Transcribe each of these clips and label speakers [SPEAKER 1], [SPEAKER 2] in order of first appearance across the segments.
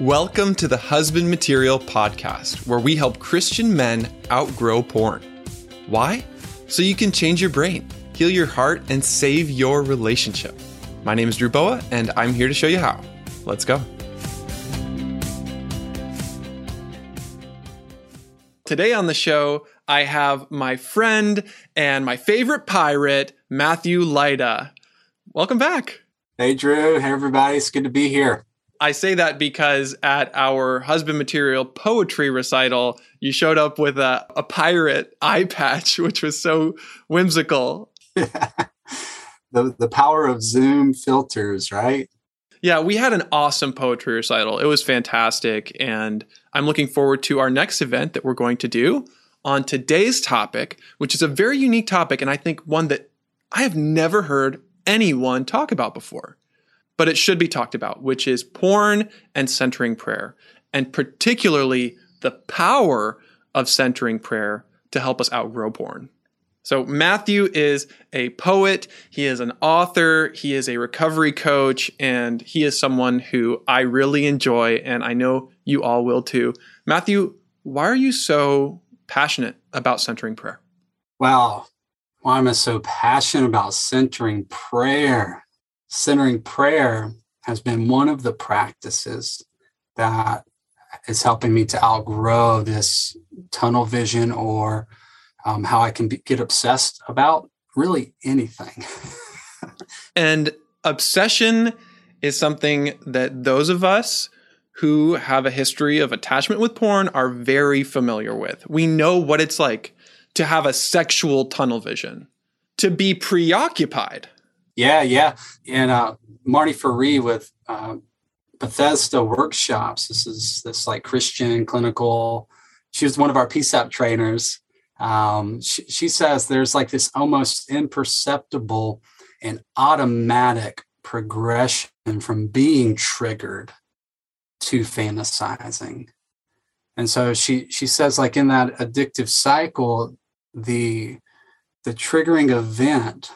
[SPEAKER 1] Welcome to the Husband Material Podcast, where we help Christian men outgrow porn. Why? So you can change your brain, heal your heart, and save your relationship. My name is Drew Boa, and I'm here to show you how. Let's go. Today on the show, I have my friend and my favorite pirate, Matthew Lyda. Welcome back.
[SPEAKER 2] Hey, Drew. Hey, everybody. It's good to be here.
[SPEAKER 1] I say that because at our husband material poetry recital, you showed up with a, a pirate eye patch, which was so whimsical.
[SPEAKER 2] the the power of Zoom filters, right?
[SPEAKER 1] Yeah, we had an awesome poetry recital. It was fantastic. And I'm looking forward to our next event that we're going to do on today's topic, which is a very unique topic. And I think one that I have never heard anyone talk about before but it should be talked about, which is porn and centering prayer, and particularly the power of centering prayer to help us outgrow porn. So, Matthew is a poet, he is an author, he is a recovery coach, and he is someone who I really enjoy, and I know you all will too. Matthew, why are you so passionate about centering prayer?
[SPEAKER 2] Wow. Why am I so passionate about centering prayer? Centering prayer has been one of the practices that is helping me to outgrow this tunnel vision or um, how I can be, get obsessed about really anything.
[SPEAKER 1] and obsession is something that those of us who have a history of attachment with porn are very familiar with. We know what it's like to have a sexual tunnel vision, to be preoccupied
[SPEAKER 2] yeah, yeah. And uh, Marnie Ferree with uh, Bethesda workshops. This is this like Christian clinical. She was one of our PSAP trainers. Um, she, she says there's like this almost imperceptible and automatic progression from being triggered to fantasizing. And so she she says like in that addictive cycle, the the triggering event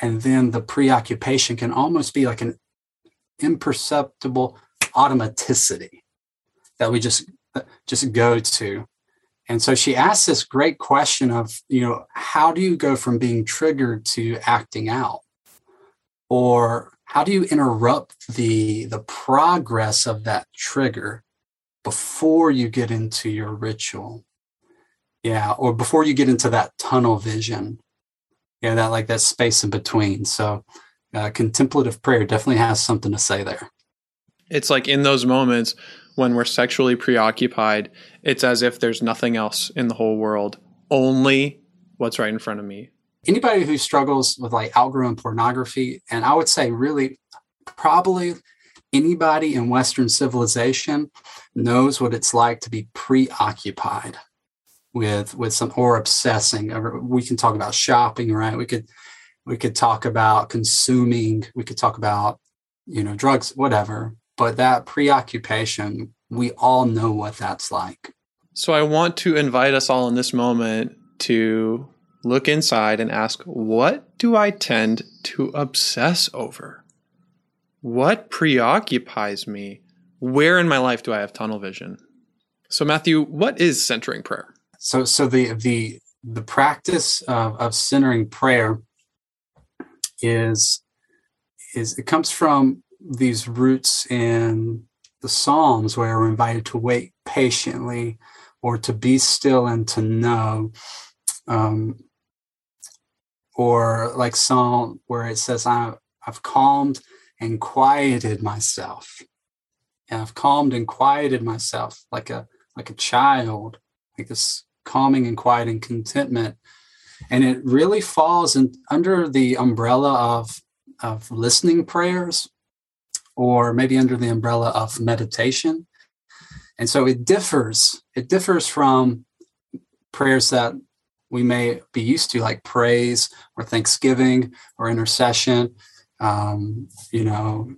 [SPEAKER 2] and then the preoccupation can almost be like an imperceptible automaticity that we just just go to. And so she asked this great question of you know how do you go from being triggered to acting out? Or how do you interrupt the the progress of that trigger before you get into your ritual? Yeah or before you get into that tunnel vision yeah, that like that space in between. So uh, contemplative prayer definitely has something to say there.
[SPEAKER 1] It's like in those moments when we're sexually preoccupied, it's as if there's nothing else in the whole world, only what's right in front of me.
[SPEAKER 2] Anybody who struggles with like outgrowing pornography, and I would say really probably anybody in Western civilization knows what it's like to be preoccupied with with some or obsessing we can talk about shopping right? We could we could talk about consuming we could talk about you know drugs whatever. But that preoccupation we all know what that's like.
[SPEAKER 1] So i want to invite us all in this moment to look inside and ask what do i tend to obsess over? What preoccupies me? Where in my life do i have tunnel vision? So matthew what is centering prayer
[SPEAKER 2] so so the the the practice of, of centering prayer is is it comes from these roots in the psalms where we're invited to wait patiently or to be still and to know um, or like psalm where it says I, i've calmed and quieted myself. And i've calmed and quieted myself like a like a child like this calming and quiet and contentment. And it really falls in, under the umbrella of, of listening prayers or maybe under the umbrella of meditation. And so it differs. It differs from prayers that we may be used to, like praise or thanksgiving or intercession, um, you know,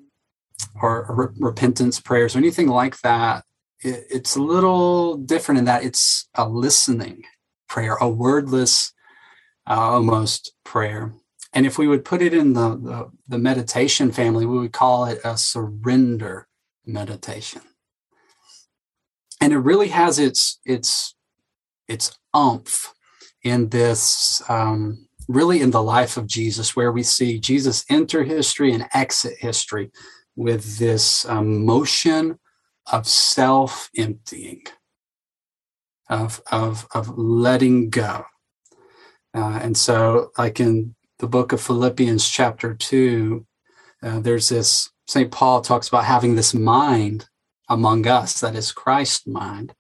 [SPEAKER 2] or, or repentance prayers or anything like that it, it's a little different in that it's a listening prayer, a wordless uh, almost prayer. And if we would put it in the, the, the meditation family, we would call it a surrender meditation. and it really has its its its umph in this um, really in the life of Jesus, where we see Jesus enter history and exit history with this um, motion of self emptying, of, of, of letting go. Uh, and so, like in the book of Philippians, chapter 2, uh, there's this, St. Paul talks about having this mind among us that is Christ mind.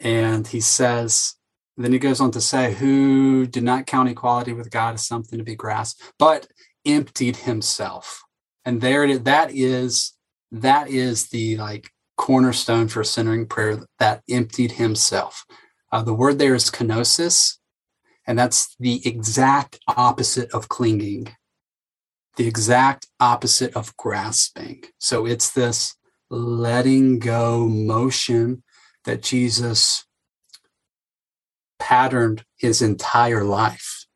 [SPEAKER 2] And he says, then he goes on to say, who did not count equality with God as something to be grasped, but emptied himself. And there that is that is the like cornerstone for centering prayer that emptied himself. Uh, the word there is kenosis, and that's the exact opposite of clinging, the exact opposite of grasping. So it's this letting go motion that Jesus patterned his entire life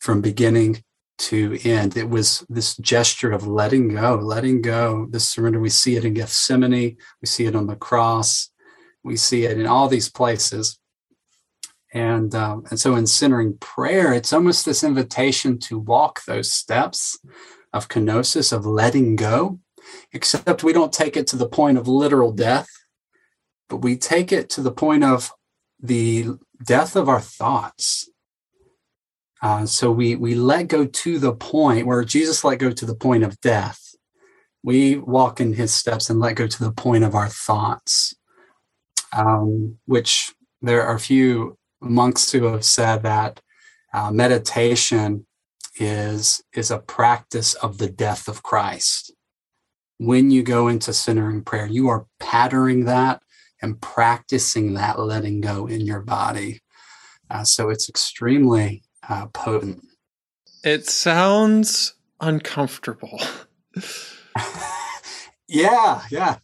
[SPEAKER 2] from beginning to end. It was this gesture of letting go, letting go, this surrender. We see it in Gethsemane, we see it on the cross, we see it in all these places. And, um, and so in centering prayer, it's almost this invitation to walk those steps of kenosis, of letting go, except we don't take it to the point of literal death, but we take it to the point of the death of our thoughts. Uh, so we we let go to the point where Jesus let go to the point of death. We walk in His steps and let go to the point of our thoughts, um, which there are a few monks who have said that uh, meditation is is a practice of the death of Christ. When you go into centering prayer, you are patterning that and practicing that letting go in your body. Uh, so it's extremely uh, potent.
[SPEAKER 1] It sounds uncomfortable.
[SPEAKER 2] yeah, yeah.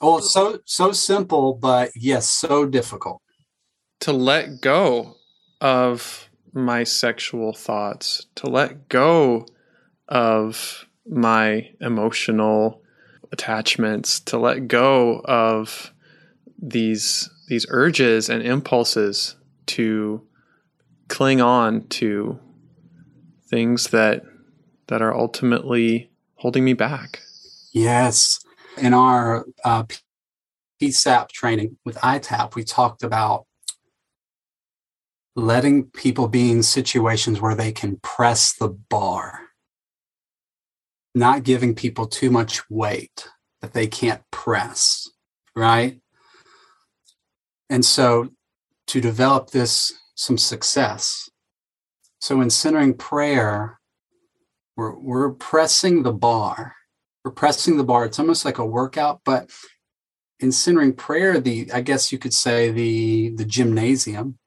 [SPEAKER 2] Oh, so so simple, but yes, so difficult.
[SPEAKER 1] To let go of my sexual thoughts, to let go of my emotional attachments, to let go of these these urges and impulses to cling on to things that that are ultimately holding me back.
[SPEAKER 2] Yes. In our uh, PSAP training with ITAP, we talked about letting people be in situations where they can press the bar, not giving people too much weight that they can't press, right? And so to develop this some success. So in centering prayer, we're, we're pressing the bar. We're pressing the bar. It's almost like a workout, but in centering prayer, the I guess you could say the the gymnasium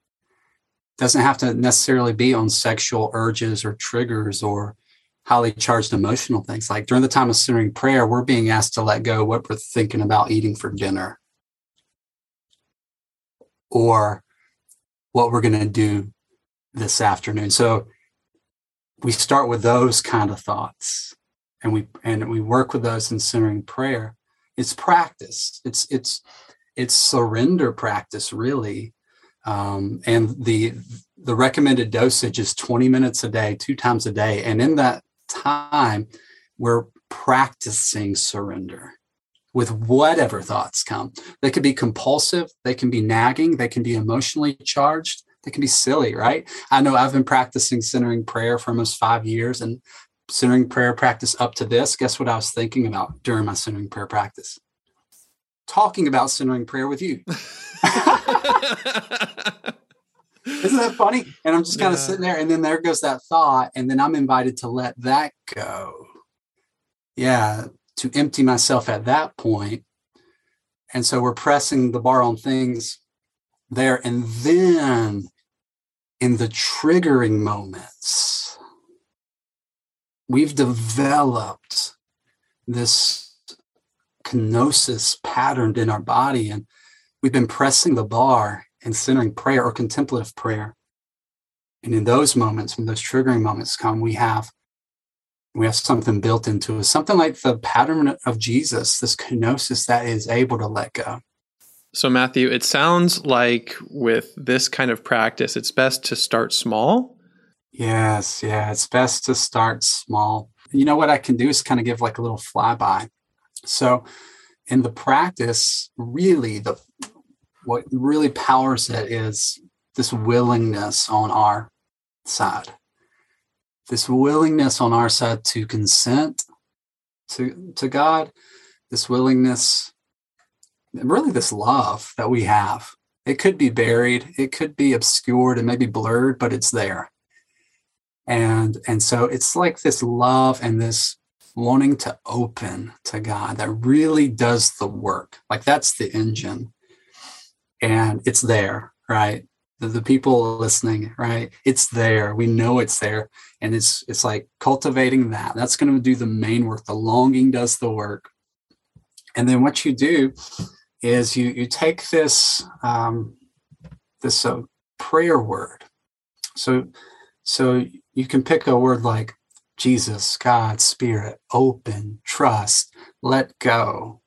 [SPEAKER 2] doesn't have to necessarily be on sexual urges or triggers or highly charged emotional things. Like during the time of centering prayer, we're being asked to let go what we're thinking about eating for dinner. Or what we're going to do this afternoon. So we start with those kind of thoughts and we and we work with those in centering prayer. It's practice. It's it's it's surrender practice really. Um, and the the recommended dosage is 20 minutes a day, two times a day. And in that time, we're practicing surrender with whatever thoughts come. They could be compulsive, they can be nagging, they can be emotionally charged, they can be silly, right? I know I've been practicing centering prayer for almost five years and centering prayer practice up to this. Guess what I was thinking about during my centering prayer practice? Talking about centering prayer with you. Isn't that funny? And I'm just kind of sitting there, and then there goes that thought, and then I'm invited to let that go. Yeah, to empty myself at that point. And so we're pressing the bar on things there. And then in the triggering moments, we've developed this kenosis patterned in our body. And we've been pressing the bar and centering prayer or contemplative prayer. And in those moments, when those triggering moments come, we have We have something built into us, something like the pattern of Jesus, this kenosis that is able to let go.
[SPEAKER 1] So, Matthew, it sounds like with this kind of practice, it's best to start small.
[SPEAKER 2] Yes, yeah, it's best to start small. You know what I can do is kind of give like a little flyby. So, in the practice, really, the what really powers it is this willingness on our side. This willingness on our side to consent to, to God, this willingness, really this love that we have. It could be buried, it could be obscured and maybe blurred, but it's there. And and so it's like this love and this wanting to open to God that really does the work. Like that's the engine. And it's there, right? The, the people listening, right? It's there. We know it's there. And it's it's like cultivating that. That's going to do the main work. The longing does the work. And then what you do is you you take this um, this uh, prayer word. So so you can pick a word like Jesus, God, Spirit, open, trust, let go.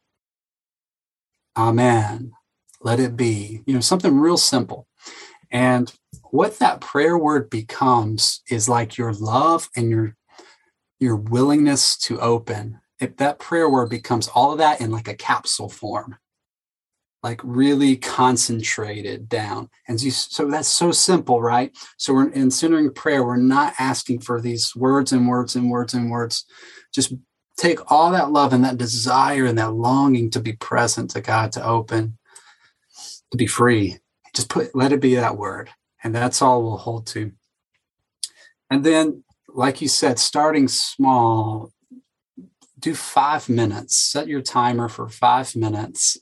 [SPEAKER 2] Amen. Let it be. You know, something real simple. And what that prayer word becomes is like your love and your your willingness to open. If that prayer word becomes all of that in like a capsule form like really concentrated down. And so that's so simple, right? So we're in centering prayer, we're not asking for these words and words and words and words. Just take all that love and that desire and that longing to be present to God, to open, to be free. Just put, let it be that word. And that's all we'll hold to. And then, like you said, starting small, do five minutes, set your timer for five minutes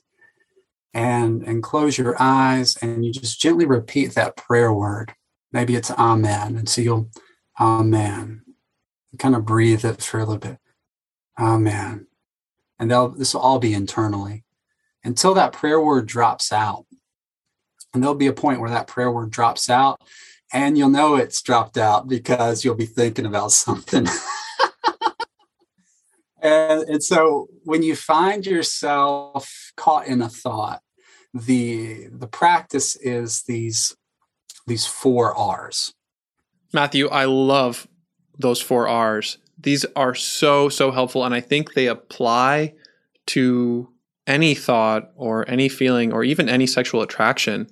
[SPEAKER 2] and and close your eyes and you just gently repeat that prayer word. Maybe it's amen and so you'll amen. Kind of breathe it for a little bit. Amen. And this will all be internally. Until that prayer word drops out and there'll be a point where that prayer word drops out and you'll know it's dropped out because you'll be thinking about something and, and so when you find yourself caught in a thought, the the practice is these these four R's.
[SPEAKER 1] Matthew, I love those four R's. These are so, so helpful. And I think they apply to any thought or any feeling or even any sexual attraction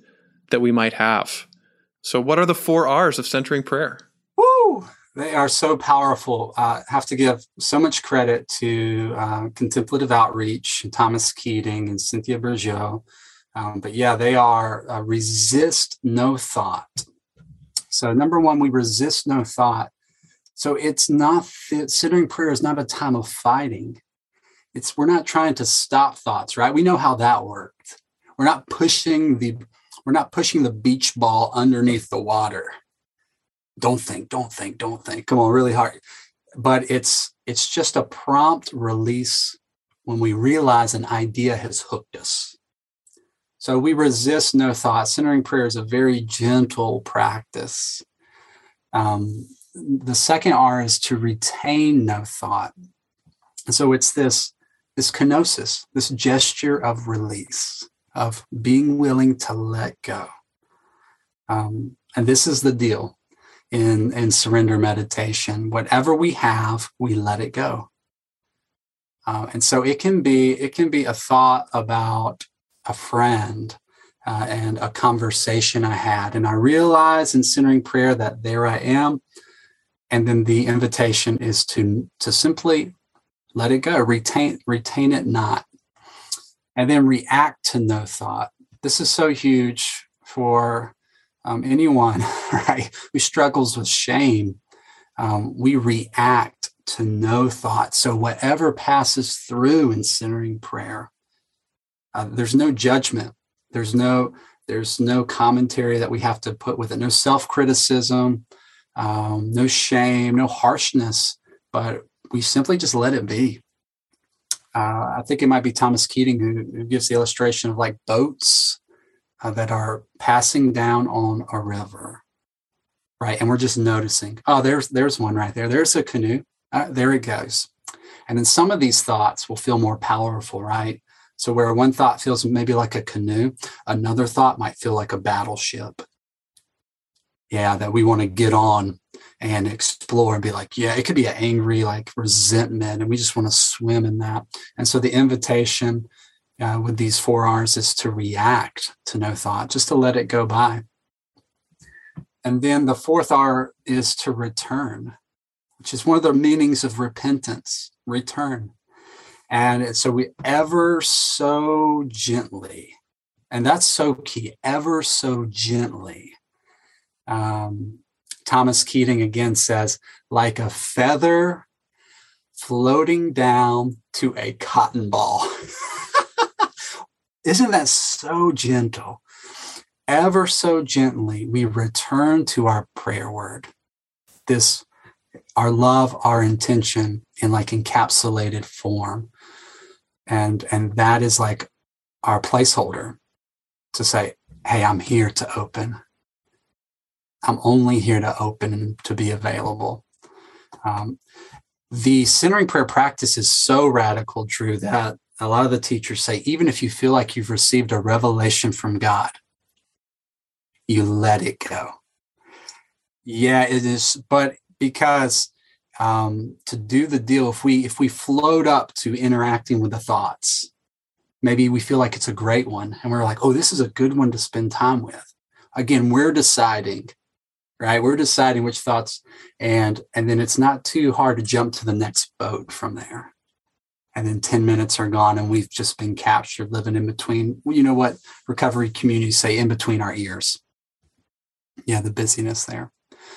[SPEAKER 1] that we might have. So, what are the four R's of centering prayer?
[SPEAKER 2] Woo! They are so powerful. Uh, have to give so much credit to uh, Contemplative Outreach, Thomas Keating, and Cynthia Bourgeault. Um, but yeah, they are uh, resist no thought. So, number one, we resist no thought. So, it's not centering prayer is not a time of fighting. It's we're not trying to stop thoughts, right? We know how that worked. We're not pushing the we're not pushing the beach ball underneath the water don't think, don't think, don't think. Come on, really hard. But it's it's just a prompt release when we realize an idea has hooked us. So we resist no thought. Centering prayer is a very gentle practice. Um, the second R is to retain no thought. And so it's this, this kenosis, this gesture of release, of being willing to let go. Um, and this is the deal in, in surrender meditation. Whatever we have, we let it go. Uh, and so it can be it can be a thought about a friend uh, and a conversation I had, and I realize in centering prayer that there I am, and then the invitation is to to simply let it go, retain retain it not, and then react to no thought. This is so huge for um, anyone right who struggles with shame. Um, we react to no thought. So whatever passes through in centering prayer uh, there's no judgment. There's no there's no commentary that we have to put with it. No self-criticism um, no shame no harshness but we simply just let it be uh, i think it might be thomas keating who, who gives the illustration of like boats uh, that are passing down on a river right and we're just noticing oh there's there's one right there there's a canoe Uh, there it goes. And then some of these thoughts will feel more powerful, right? So, where one thought feels maybe like a canoe, another thought might feel like a battleship. Yeah, that we want to get on and explore and be like, yeah, it could be an angry, like resentment, and we just want to swim in that. And so, the invitation uh, with these four R's is to react to no thought, just to let it go by. And then the fourth R is to return, which is one of the meanings of repentance, return. And so we ever so gently, and that's so key, ever so gently. Um, Thomas Keating again says, like a feather floating down to a cotton ball. Isn't that so gentle? Ever so gently, we return to our prayer word. This, our love, our intention in like encapsulated form. And, and that is like our placeholder to say, Hey, I'm here to open. I'm only here to open and to be available. Um, the centering prayer practice is so radical, Drew, that a lot of the teachers say even if you feel like you've received a revelation from God, you let it go. Yeah, it is, but because um, to do the deal, if we if we float up to interacting with the thoughts, maybe we feel like it's a great one, and we're like, oh, this is a good one to spend time with. Again, we're deciding, right? We're deciding which thoughts, and and then it's not too hard to jump to the next boat from there. And then 10 minutes are gone and we've just been captured living in between you know what recovery communities say in between our ears. Yeah the busyness there.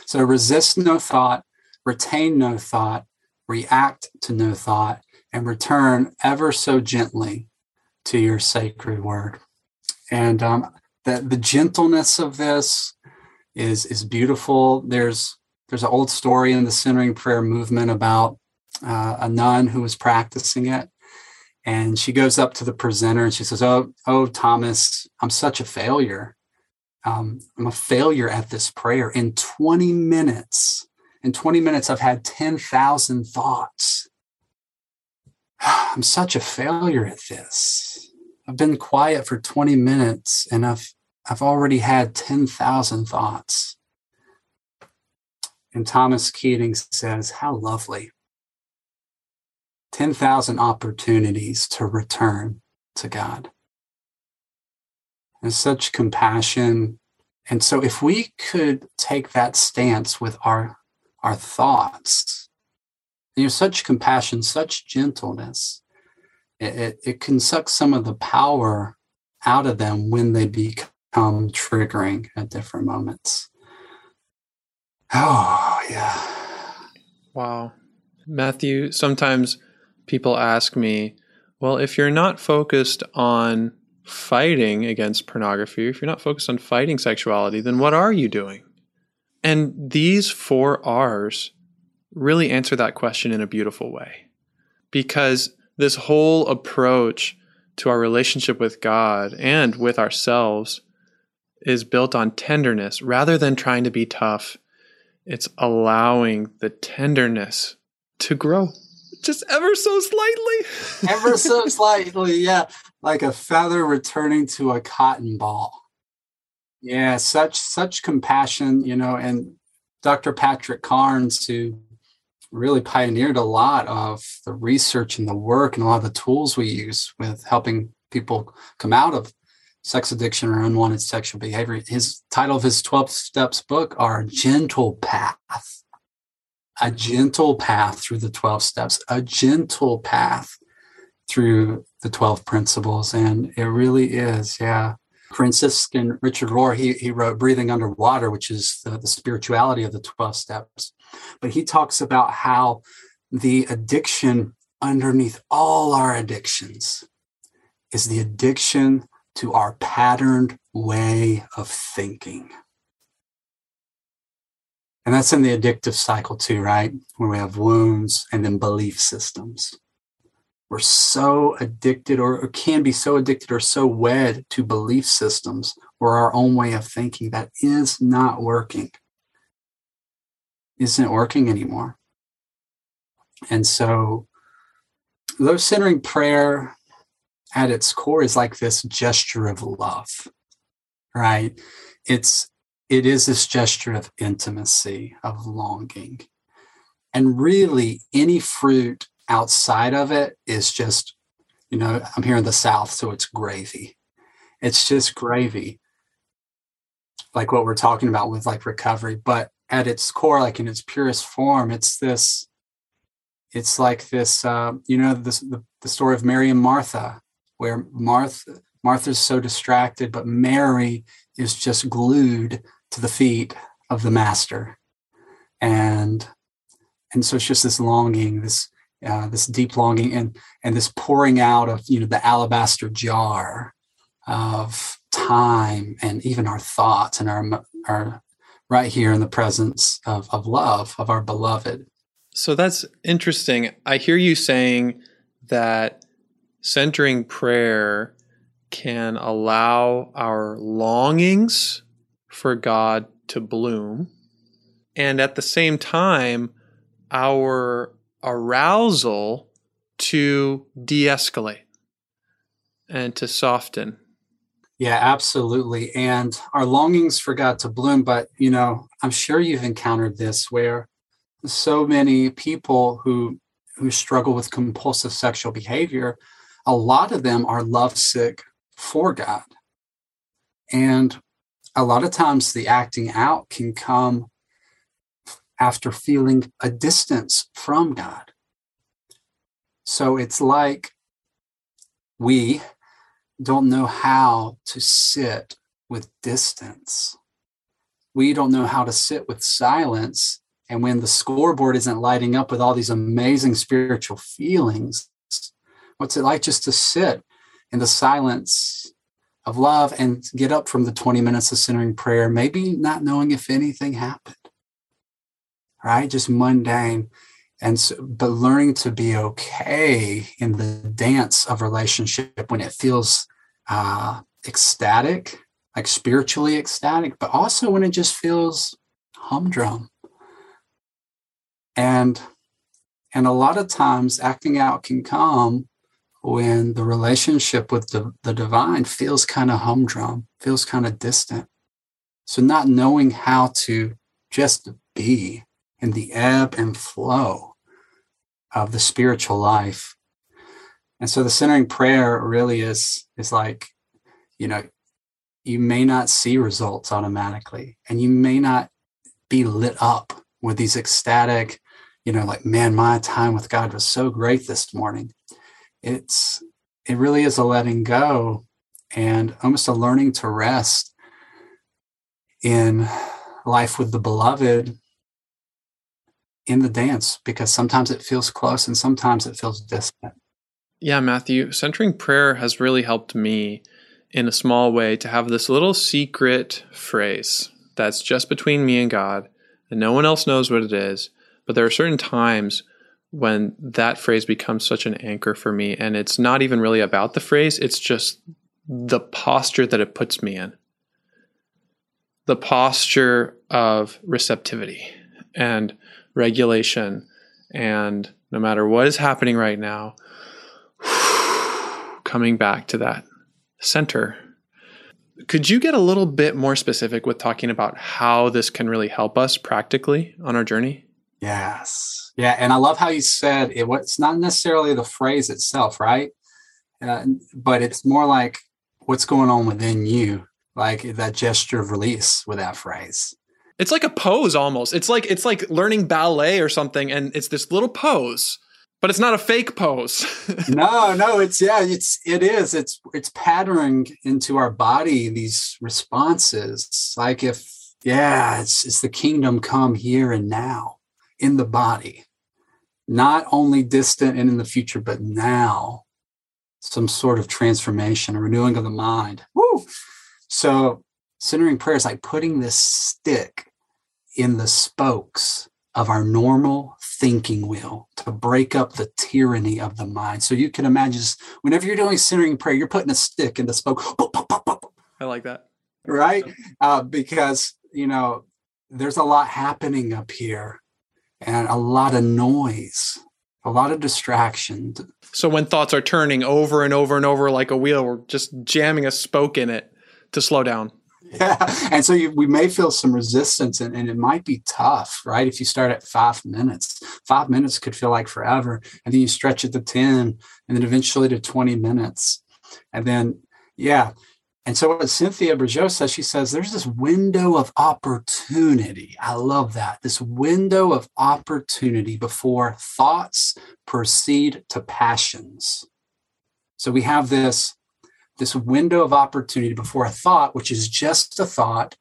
[SPEAKER 2] So resist no thought retain no thought react to no thought and return ever so gently to your sacred word. And um, the, the gentleness of this is is beautiful there's there's an old story in the centering prayer movement about uh, a nun who was practicing it. And she goes up to the presenter and she says, Oh, oh, Thomas, I'm such a failure. Um, I'm a failure at this prayer. In 20 minutes, in 20 minutes, I've had 10,000 thoughts. I'm such a failure at this. I've been quiet for 20 minutes and I've I've already had 10,000 thoughts. And Thomas Keating says, How lovely. 10,000 opportunities to return to God. And such compassion. And so if we could take that stance with our, our thoughts, you know, such compassion, such gentleness, it, it, it can suck some of the power out of them when they become triggering at different moments. Oh, yeah.
[SPEAKER 1] Wow. Matthew, sometimes people ask me, well, if you're not focused on fighting against pornography, if you're not focused on fighting sexuality, then what are you doing? And these four R's really answer that question in a beautiful way. Because this whole approach to our relationship with God and with ourselves is built on tenderness rather than trying to be tough. It's allowing the tenderness to grow just ever so slightly.
[SPEAKER 2] ever so slightly, yeah. Like a feather returning to a cotton ball. Yeah, such such compassion, you know, and Dr. Patrick Carnes, who really pioneered a lot of the research and the work and a lot of the tools we use with helping people come out of sex addiction or unwanted sexual behavior. His title of his 12 steps book are Gentle Path a gentle path through the 12 steps, a gentle path through the 12 principles. And it really is, yeah. Franciscan Richard Rohr, he, he wrote Breathing Underwater, which is the, the spirituality of the 12 steps. But he talks about how the addiction underneath all our addictions is the addiction to our patterned way of thinking. And that's in the addictive cycle too, right? Where we have wounds and then belief systems. We're so addicted or, can be so addicted or so wed to belief systems or our own way of thinking that is not working. Isn't working anymore. And so, low centering prayer at its core is like this gesture of love, right? It's it is this gesture of intimacy, of longing. And really, any fruit outside of it is just, you know, I'm here in the South, so it's gravy. It's just gravy, like what we're talking about with like recovery. But at its core, like in its purest form, it's this, it's like this, uh, you know, this, the, the story of Mary and Martha, where Martha, Martha's so distracted, but Mary is just glued to the feet of the master. And and so it's just this longing, this uh, this deep longing, and and this pouring out of you know the alabaster jar of time and even our thoughts and our our right here in the presence of of love of our beloved.
[SPEAKER 1] So that's interesting. I hear you saying that centering prayer can allow our longings for God to bloom and at the same time our arousal to de escalate and to soften.
[SPEAKER 2] Yeah, absolutely. And our longings for God to bloom. But, you know, I'm sure you've encountered this where so many people who who struggle with compulsive sexual behavior, a lot of them are lovesick for God. And a lot of times the acting out can come after feeling a distance from God. So it's like we don't know how to sit with distance. We don't know how to sit with silence. And when the scoreboard isn't lighting up with all these amazing spiritual feelings, what's it like just to sit in the silence of love and get up from the 20 minutes of centering prayer, maybe not knowing if anything happened? right? Just mundane. And so, but learning to be okay in the dance of relationship when it feels uh, ecstatic, like spiritually ecstatic, but also when it just feels humdrum. And and a lot of times acting out can come when the relationship with the, the divine feels kind of humdrum, feels kind of distant. So not knowing how to just be in the ebb and flow of the spiritual life. And so the centering prayer really is is like, you know, you may not see results automatically and you may not be lit up with these ecstatic, you know, like, man, my time with God was so great this morning. It's it really is a letting go and almost a learning to rest in life with the beloved in the dance because sometimes it feels close and sometimes it feels distant.
[SPEAKER 1] Yeah, Matthew, centering prayer has really helped me in a small way to have this little secret phrase that's just between me and God, and no one else knows what it is. But there are certain times when that phrase becomes such an anchor for me, and it's not even really about the phrase, it's just the posture that it puts me in. The posture of receptivity. And regulation. And no matter what is happening right now, coming back to that center. Could you get a little bit more specific with talking about how this can really help us practically on our journey?
[SPEAKER 2] Yes. Yeah. And I love how you said it, it's not necessarily the phrase itself, right? Uh, but it's more like what's going on within you, like that gesture of release with that phrase.
[SPEAKER 1] It's like a pose almost. It's like it's like learning ballet or something, and it's this little pose, but it's not a fake pose.
[SPEAKER 2] no, no, it's yeah, it's it is. It's it's patterning into our body these responses. Like if yeah, it's it's the kingdom come here and now in the body, not only distant and in the future, but now. Some sort of transformation, a renewing of the mind. Woo! So centering prayer is like putting this stick in the spokes of our normal thinking wheel to break up the tyranny of the mind. So you can imagine just whenever you're doing centering prayer, you're putting a stick in the spoke.
[SPEAKER 1] I like that.
[SPEAKER 2] Right? Uh, because, you know, there's a lot happening up here and a lot of noise. a lot of distraction.
[SPEAKER 1] So when thoughts are turning over and over and over like a wheel, we're just jamming a spoke in it to slow down.
[SPEAKER 2] Yeah. And so you, we may feel some resistance and, and, it might be tough, right? If you start at five minutes, five minutes could feel like forever. And then you stretch it to 10 and then eventually to 20 minutes. And then, yeah. And so what Cynthia Bourgeault says, she says, there's this window of opportunity. I love that. This window of opportunity before thoughts proceed to passions. So we have this this window of opportunity before a thought, which is just a thought,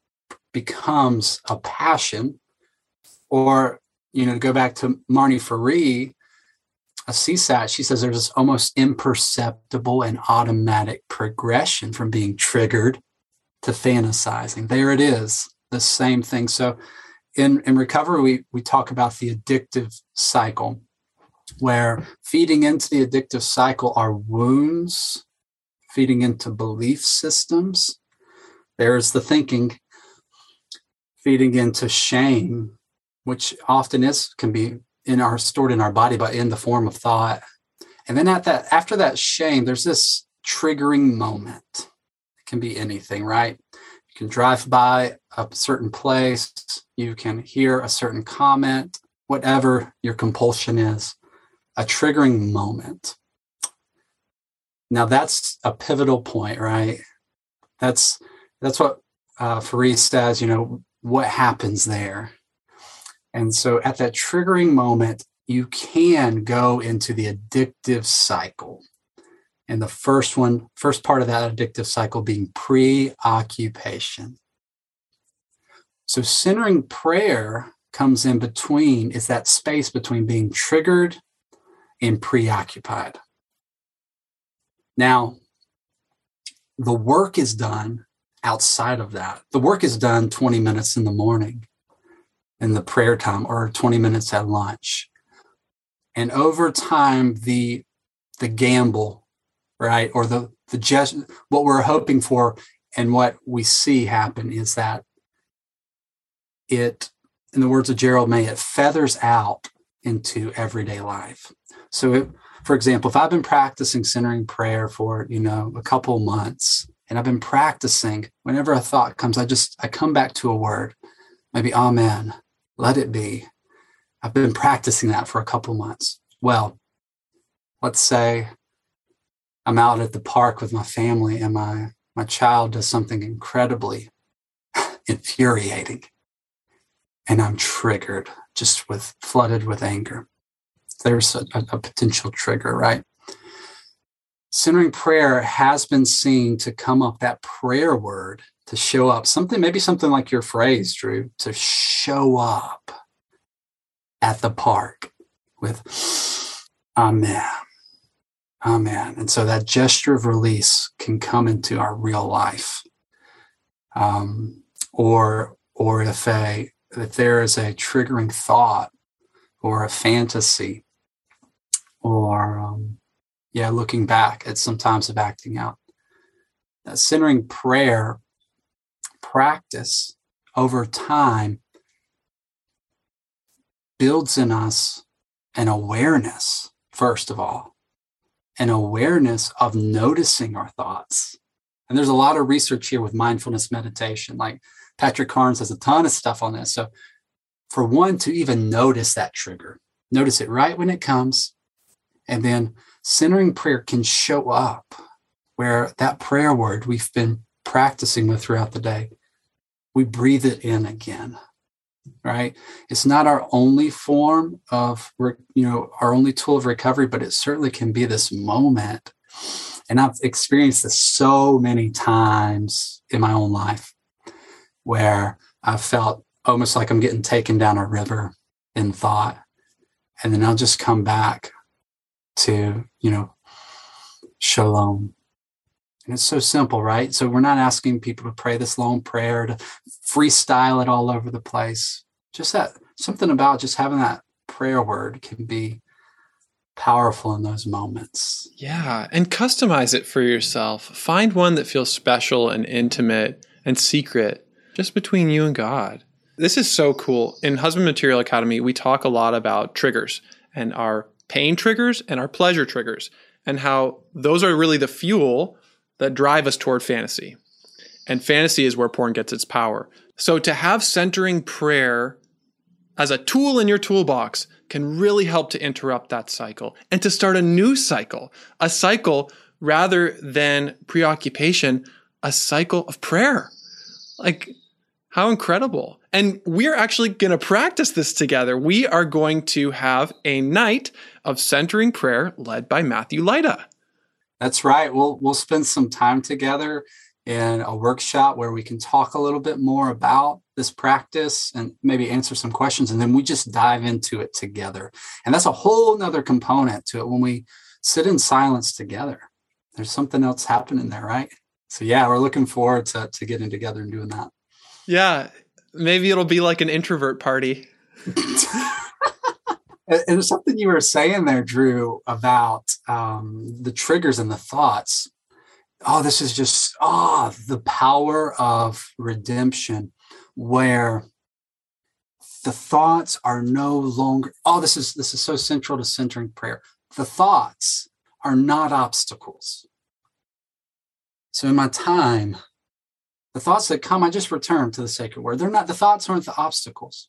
[SPEAKER 2] becomes a passion. Or, you know, to go back to Marnie Ferree, a CSAT, she says there's this almost imperceptible and automatic progression from being triggered to fantasizing. There it is, the same thing. So in, in recovery, we, we talk about the addictive cycle, where feeding into the addictive cycle are wounds feeding into belief systems. There's the thinking feeding into shame, which often is can be in our stored in our body, but in the form of thought. And then at that, after that shame, there's this triggering moment. It can be anything, right? You can drive by a certain place, you can hear a certain comment, whatever your compulsion is, a triggering moment. Now that's a pivotal point, right? That's that's what uh, Ferree says. You know what happens there, and so at that triggering moment, you can go into the addictive cycle. And the first one, first part of that addictive cycle being preoccupation. So centering prayer comes in between, is that space between being triggered and preoccupied. Now, the work is done outside of that. The work is done 20 minutes in the morning in the prayer time or 20 minutes at lunch. And over time, the the gamble, right, or the the just what we're hoping for and what we see happen is that it, in the words of Gerald May, it feathers out into everyday life. So it, for example, if I've been practicing centering prayer for, you know, a couple months and I've been practicing, whenever a thought comes, I just, I come back to a word, maybe amen, let it be. I've been practicing that for a couple months. Well, let's say I'm out at the park with my family and my, my child does something incredibly infuriating and I'm triggered just with flooded with anger there's a, a potential trigger, right? Centering prayer has been seen to come up that prayer word to show up something, maybe something like your phrase, Drew, to show up at the park with Amen. Amen. And so that gesture of release can come into our real life. Um, or or if a if there is a triggering thought or a fantasy or um, yeah, looking back at some times of acting out. That centering prayer practice over time builds in us an awareness, first of all, an awareness of noticing our thoughts. And there's a lot of research here with mindfulness meditation. Like Patrick Carnes has a ton of stuff on this. So, for one, to even notice that trigger, notice it right when it comes, and then centering prayer can show up where that prayer word we've been practicing with throughout the day, we breathe it in again. Right? It's not our only form of, you know, our only tool of recovery, but it certainly can be this moment. And I've experienced this so many times in my own life where I felt almost like I'm getting taken down a river in thought. And then I'll just come back to, you know, shalom. And it's so simple, right? So we're not asking people to pray this long prayer to freestyle it all over the place. Just that something about just having that prayer word can be powerful in those moments.
[SPEAKER 1] Yeah, and customize it for yourself. Find one that feels special and intimate and secret just between you and God. This is so cool. In Husband Material Academy, we talk a lot about triggers and our pain triggers and our pleasure triggers, and how those are really the fuel that drive us toward fantasy. And fantasy is where porn gets its power. So to have centering prayer as a tool in your toolbox can really help to interrupt that cycle and to start a new cycle, a cycle rather than preoccupation, a cycle of prayer. Like, how incredible. And we're actually going to practice this together. We are going to have a night of centering prayer led by Matthew Lida.
[SPEAKER 2] That's right. We'll we'll spend some time together in a workshop where we can talk a little bit more about this practice and maybe answer some questions and then we just dive into it together. And that's a whole nother component to it when we sit in silence together. There's something else happening there right? So yeah we're looking forward to, to getting together and doing that.
[SPEAKER 1] Yeah. Maybe it'll be like an introvert party
[SPEAKER 2] and there's something you were saying there drew about um, the triggers and the thoughts oh, this is just, oh, the power of redemption where the thoughts are no longer, oh, this is, this is so central to centering prayer. The thoughts are not obstacles. So in my time, the thoughts that come, I just return to the sacred word. They're not, the thoughts aren't the obstacles.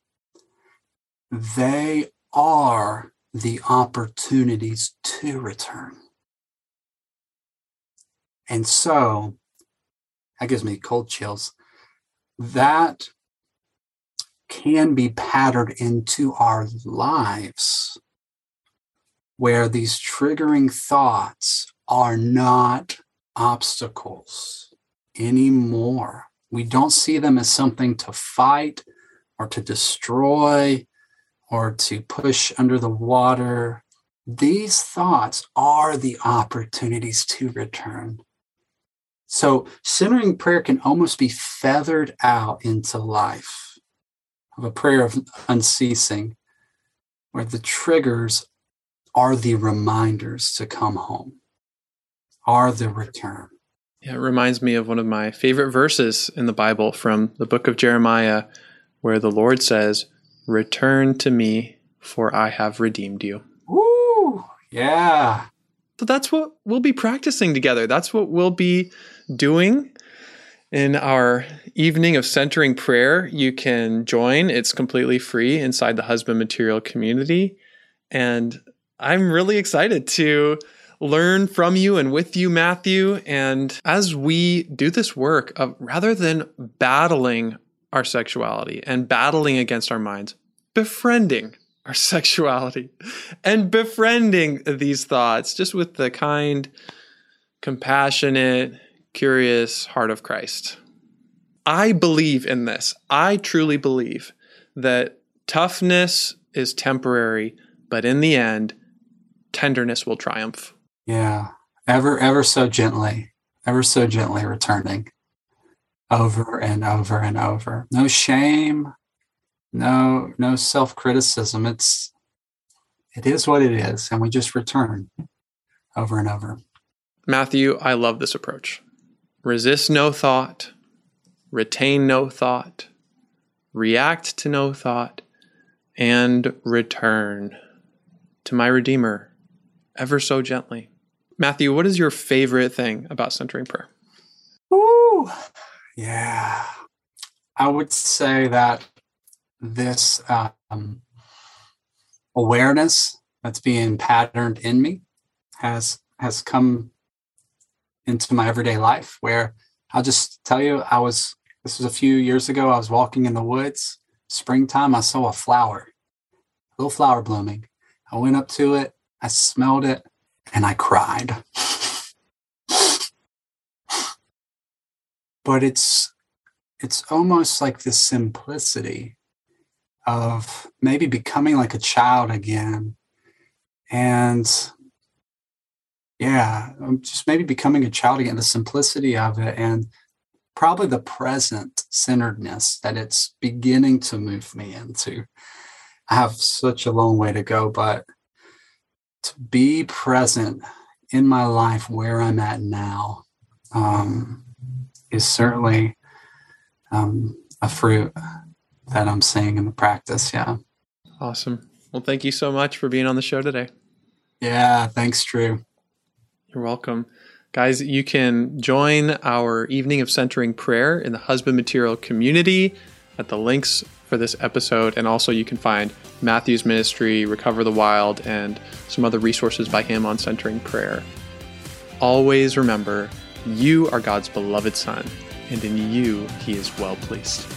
[SPEAKER 2] They are the opportunities to return. And so that gives me cold chills. That can be patterned into our lives where these triggering thoughts are not obstacles anymore. We don't see them as something to fight or to destroy or to push under the water. These thoughts are the opportunities to return. So centering prayer can almost be feathered out into life of a prayer of unceasing, where the triggers are the reminders to come home, are the return.
[SPEAKER 1] Yeah, it reminds me of one of my favorite verses in the Bible from the book of Jeremiah, where the Lord says, Return to me, for I have redeemed you.
[SPEAKER 2] Woo! Yeah.
[SPEAKER 1] So that's what we'll be practicing together. That's what we'll be doing in our evening of centering prayer. You can join, it's completely free inside the husband material community. And I'm really excited to learn from you and with you, Matthew. And as we do this work of rather than battling our sexuality and battling against our minds, befriending our sexuality and befriending these thoughts just with the kind, compassionate, curious heart of Christ. I believe in this. I truly believe that toughness is temporary, but in the end, tenderness will triumph.
[SPEAKER 2] Yeah. Ever, ever so gently, ever so gently returning over and over and over. No shame, no, no self-criticism. It's it is what it is, and we just return over and over.
[SPEAKER 1] Matthew, I love this approach resist no thought, retain no thought, react to no thought, and return to my Redeemer ever so gently. Matthew, what is your favorite thing about centering prayer?
[SPEAKER 2] Ooh, yeah. I would say that this um, awareness that's being patterned in me has has come into my everyday life where I'll just tell you, I was, this was a few years ago, I was walking in the woods, springtime, I saw a flower, a little flower blooming. I went up to it, I smelled it, and I cried. but it's, it's almost like this simplicity of maybe becoming like a child again and yeah, um, just maybe becoming a child again, the simplicity of it, and probably the present centeredness that it's beginning to move me into. I have such a long way to go, but to be present in my life where I'm at now um, is certainly um, a fruit that I'm seeing in the practice. Yeah.
[SPEAKER 1] Awesome. Well, thank you so much for being on the show today.
[SPEAKER 2] Yeah, thanks, Drew.
[SPEAKER 1] You're welcome. Guys, you can join our evening of centering prayer in the husband material community at the links for this episode. And also, you can find Matthew's ministry, Recover the Wild, and some other resources by him on centering prayer. Always remember, you are God's beloved Son, and in you he is well pleased.